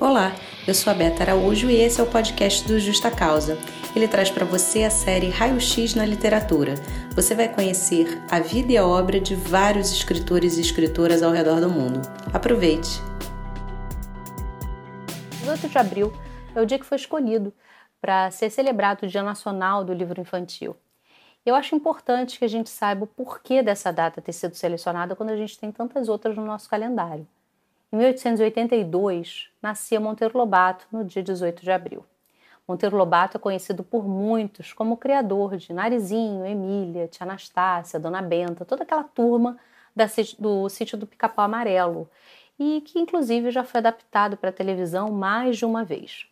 Olá, eu sou a Beta Araújo e esse é o podcast do Justa Causa. Ele traz para você a série Raio X na Literatura. Você vai conhecer a vida e a obra de vários escritores e escritoras ao redor do mundo. Aproveite! 18 de abril é o dia que foi escolhido para ser celebrado o Dia Nacional do Livro Infantil. Eu acho importante que a gente saiba o porquê dessa data ter sido selecionada quando a gente tem tantas outras no nosso calendário. Em 1882, nascia Monteiro Lobato no dia 18 de abril. Monteiro Lobato é conhecido por muitos como o criador de Narizinho, Emília, Tia Anastácia, Dona Benta, toda aquela turma do sítio do Pica-Pau Amarelo, e que inclusive já foi adaptado para a televisão mais de uma vez.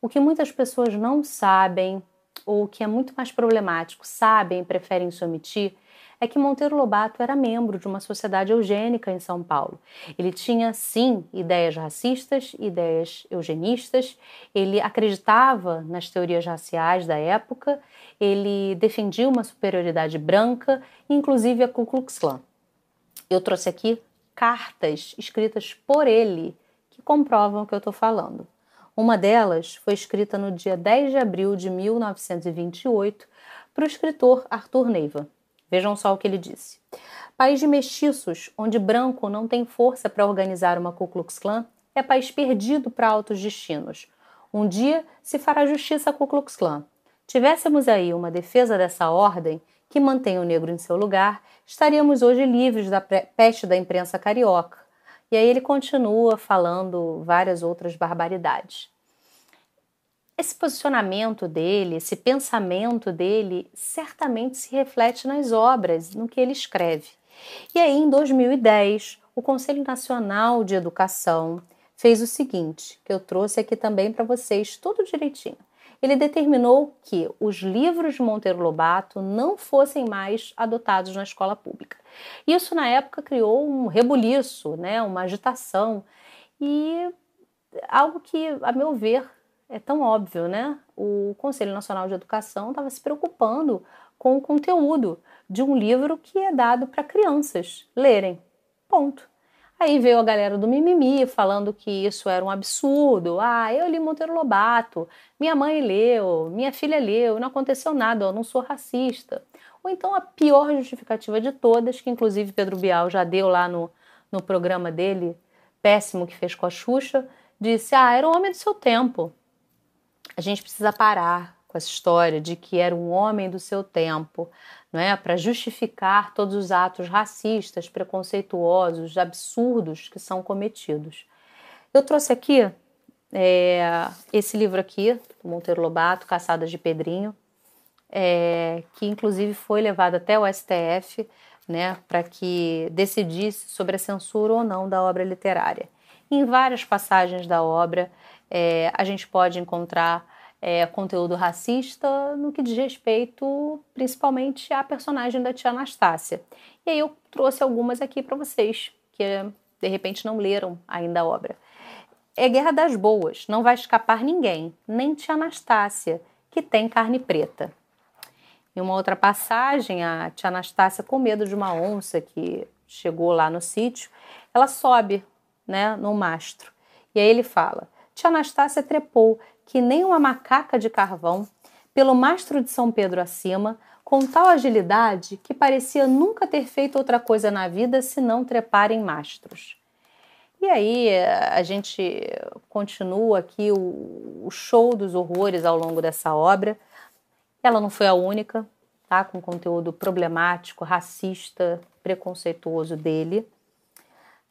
O que muitas pessoas não sabem, ou que é muito mais problemático, sabem e preferem se omitir, é que Monteiro Lobato era membro de uma sociedade eugênica em São Paulo. Ele tinha, sim, ideias racistas, ideias eugenistas, ele acreditava nas teorias raciais da época, ele defendia uma superioridade branca, inclusive a Ku Klux Klan. Eu trouxe aqui cartas escritas por ele que comprovam o que eu estou falando. Uma delas foi escrita no dia 10 de abril de 1928 para o escritor Arthur Neiva. Vejam só o que ele disse. País de mestiços, onde branco não tem força para organizar uma Ku Klux Klan, é país perdido para altos destinos. Um dia se fará justiça à Ku Klux Klan. Tivéssemos aí uma defesa dessa ordem que mantém o negro em seu lugar, estaríamos hoje livres da peste da imprensa carioca. E aí ele continua falando várias outras barbaridades esse posicionamento dele, esse pensamento dele, certamente se reflete nas obras, no que ele escreve. E aí, em 2010, o Conselho Nacional de Educação fez o seguinte, que eu trouxe aqui também para vocês, tudo direitinho. Ele determinou que os livros de Monteiro Lobato não fossem mais adotados na escola pública. Isso, na época, criou um rebuliço, né, uma agitação e algo que, a meu ver, é tão óbvio, né? O Conselho Nacional de Educação estava se preocupando com o conteúdo de um livro que é dado para crianças lerem. Ponto. Aí veio a galera do mimimi falando que isso era um absurdo. Ah, eu li Monteiro Lobato, minha mãe leu, minha filha leu, não aconteceu nada, eu não sou racista. Ou então a pior justificativa de todas, que inclusive Pedro Bial já deu lá no, no programa dele, péssimo que fez com a Xuxa, disse: Ah, era um homem do seu tempo a gente precisa parar com essa história de que era um homem do seu tempo, não é? Para justificar todos os atos racistas, preconceituosos, absurdos que são cometidos. Eu trouxe aqui é, esse livro aqui, do Monteiro Lobato, Caçadas de Pedrinho, é, que inclusive foi levado até o STF, né, para que decidisse sobre a censura ou não da obra literária. Em várias passagens da obra, é, a gente pode encontrar é, conteúdo racista no que diz respeito principalmente à personagem da tia Anastácia. E aí eu trouxe algumas aqui para vocês que de repente não leram ainda a obra. É Guerra das Boas, não vai escapar ninguém, nem tia Anastácia, que tem carne preta. Em uma outra passagem, a tia Anastácia, com medo de uma onça que chegou lá no sítio, ela sobe né, no mastro. E aí ele fala: Tia Anastácia trepou, que nem uma macaca de carvão, pelo mastro de São Pedro acima, com tal agilidade que parecia nunca ter feito outra coisa na vida senão trepar em mastros. E aí a gente continua aqui o, o show dos horrores ao longo dessa obra. Ela não foi a única, tá? Com conteúdo problemático, racista, preconceituoso dele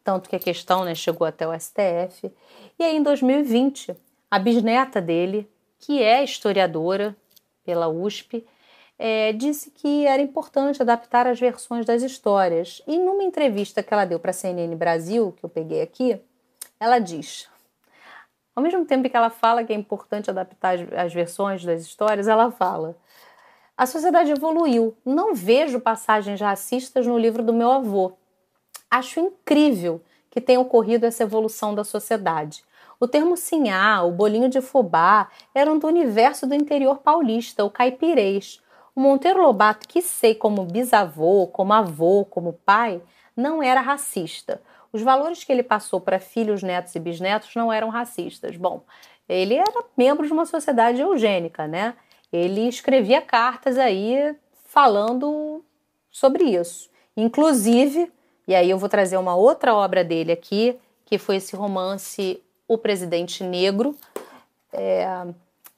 tanto que a questão né, chegou até o STF. E aí, em 2020, a bisneta dele, que é historiadora pela USP, é, disse que era importante adaptar as versões das histórias. E numa entrevista que ela deu para a CNN Brasil, que eu peguei aqui, ela diz: ao mesmo tempo que ela fala que é importante adaptar as, as versões das histórias, ela fala. A sociedade evoluiu. Não vejo passagens racistas no livro do meu avô. Acho incrível que tenha ocorrido essa evolução da sociedade. O termo sinhá, o bolinho de fubá, eram do universo do interior paulista, o caipirês. O Monteiro Lobato, que sei como bisavô, como avô, como pai, não era racista. os valores que ele passou para filhos, netos e bisnetos não eram racistas. Bom, ele era membro de uma sociedade eugênica, né? Ele escrevia cartas aí falando sobre isso. Inclusive, e aí eu vou trazer uma outra obra dele aqui, que foi esse romance O Presidente Negro, é,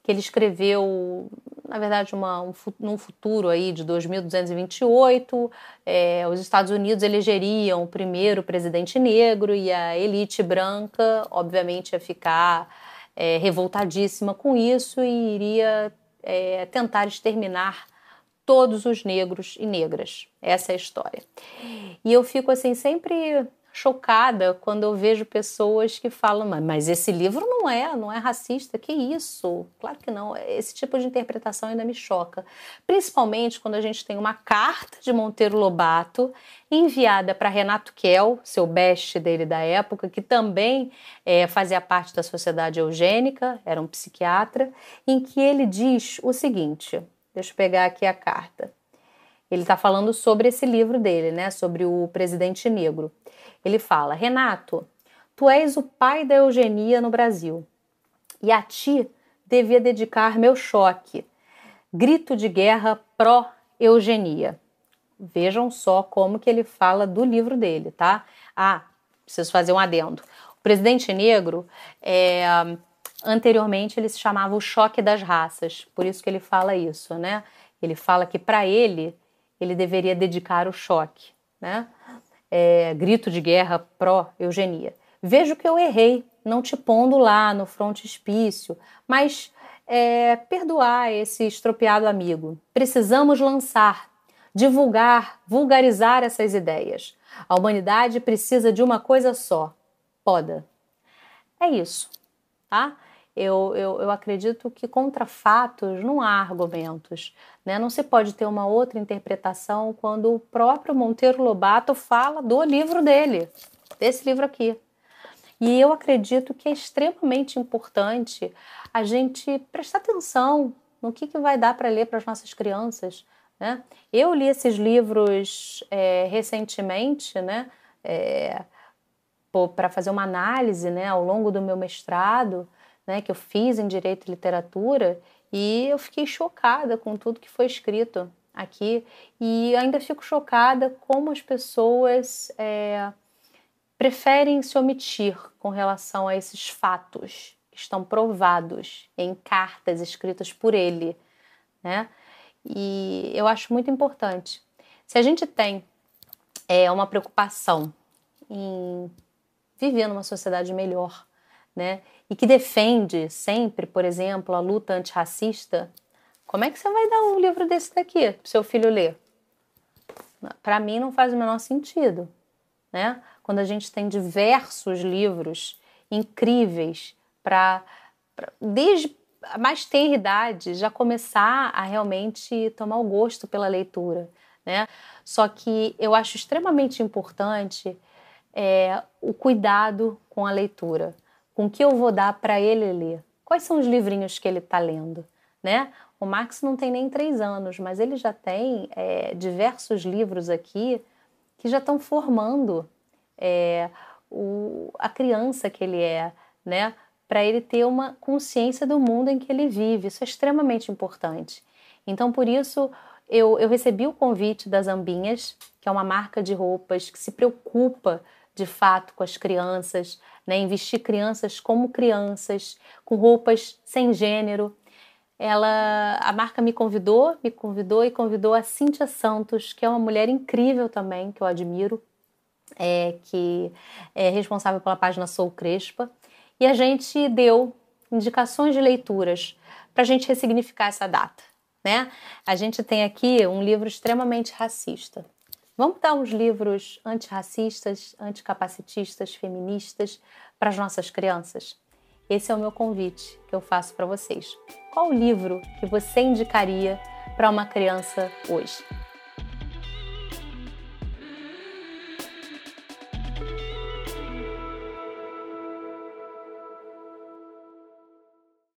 que ele escreveu, na verdade, uma, um, num futuro aí de 2228, é, os Estados Unidos elegeriam o primeiro presidente negro e a elite branca, obviamente, ia ficar é, revoltadíssima com isso e iria é, tentar exterminar todos os negros e negras. Essa é a história. E eu fico assim sempre chocada quando eu vejo pessoas que falam, mas esse livro não é, não é racista, que isso? Claro que não. Esse tipo de interpretação ainda me choca, principalmente quando a gente tem uma carta de Monteiro Lobato enviada para Renato Kell, seu best dele da época, que também é, fazia parte da sociedade eugênica, era um psiquiatra, em que ele diz o seguinte: deixa eu pegar aqui a carta. Ele está falando sobre esse livro dele, né? Sobre o presidente negro. Ele fala: Renato, tu és o pai da eugenia no Brasil. E a ti devia dedicar meu choque. Grito de guerra pró-eugenia. Vejam só como que ele fala do livro dele, tá? Ah, preciso fazer um adendo. O presidente negro, é, anteriormente, ele se chamava o choque das raças, por isso que ele fala isso, né? Ele fala que para ele, ele deveria dedicar o choque, né? É, grito de guerra pró-eugenia. Vejo que eu errei, não te pondo lá no frontispício, mas é, perdoar esse estropiado amigo. Precisamos lançar, divulgar, vulgarizar essas ideias. A humanidade precisa de uma coisa só: poda. É isso, tá? Eu, eu, eu acredito que contra fatos não há argumentos. Né? Não se pode ter uma outra interpretação quando o próprio Monteiro Lobato fala do livro dele, desse livro aqui. E eu acredito que é extremamente importante a gente prestar atenção no que, que vai dar para ler para as nossas crianças. Né? Eu li esses livros é, recentemente, né? É, para fazer uma análise né, ao longo do meu mestrado né, que eu fiz em Direito e Literatura, e eu fiquei chocada com tudo que foi escrito aqui. E ainda fico chocada como as pessoas é, preferem se omitir com relação a esses fatos que estão provados em cartas escritas por ele. Né? E eu acho muito importante. Se a gente tem é, uma preocupação em viver numa sociedade melhor, né? E que defende sempre, por exemplo, a luta antirracista, como é que você vai dar um livro desse daqui para seu filho ler? Para mim não faz o menor sentido, né? Quando a gente tem diversos livros incríveis para desde a mais tenra idade já começar a realmente tomar o gosto pela leitura, né? Só que eu acho extremamente importante é, o cuidado com a leitura com que eu vou dar para ele ler? Quais são os livrinhos que ele está lendo? Né? O Max não tem nem três anos, mas ele já tem é, diversos livros aqui que já estão formando é, o, a criança que ele é, né? Para ele ter uma consciência do mundo em que ele vive. Isso é extremamente importante. Então, por isso, eu, eu recebi o convite das Ambinhas, que é uma marca de roupas que se preocupa de fato com as crianças, né? investir crianças como crianças, com roupas sem gênero. Ela, a marca me convidou, me convidou e convidou a Cíntia Santos, que é uma mulher incrível também, que eu admiro, é, que é responsável pela página Sou Crespa. E a gente deu indicações de leituras para a gente ressignificar essa data. Né? A gente tem aqui um livro extremamente racista, Vamos dar uns livros antirracistas, anticapacitistas, feministas para as nossas crianças? Esse é o meu convite que eu faço para vocês. Qual o livro que você indicaria para uma criança hoje?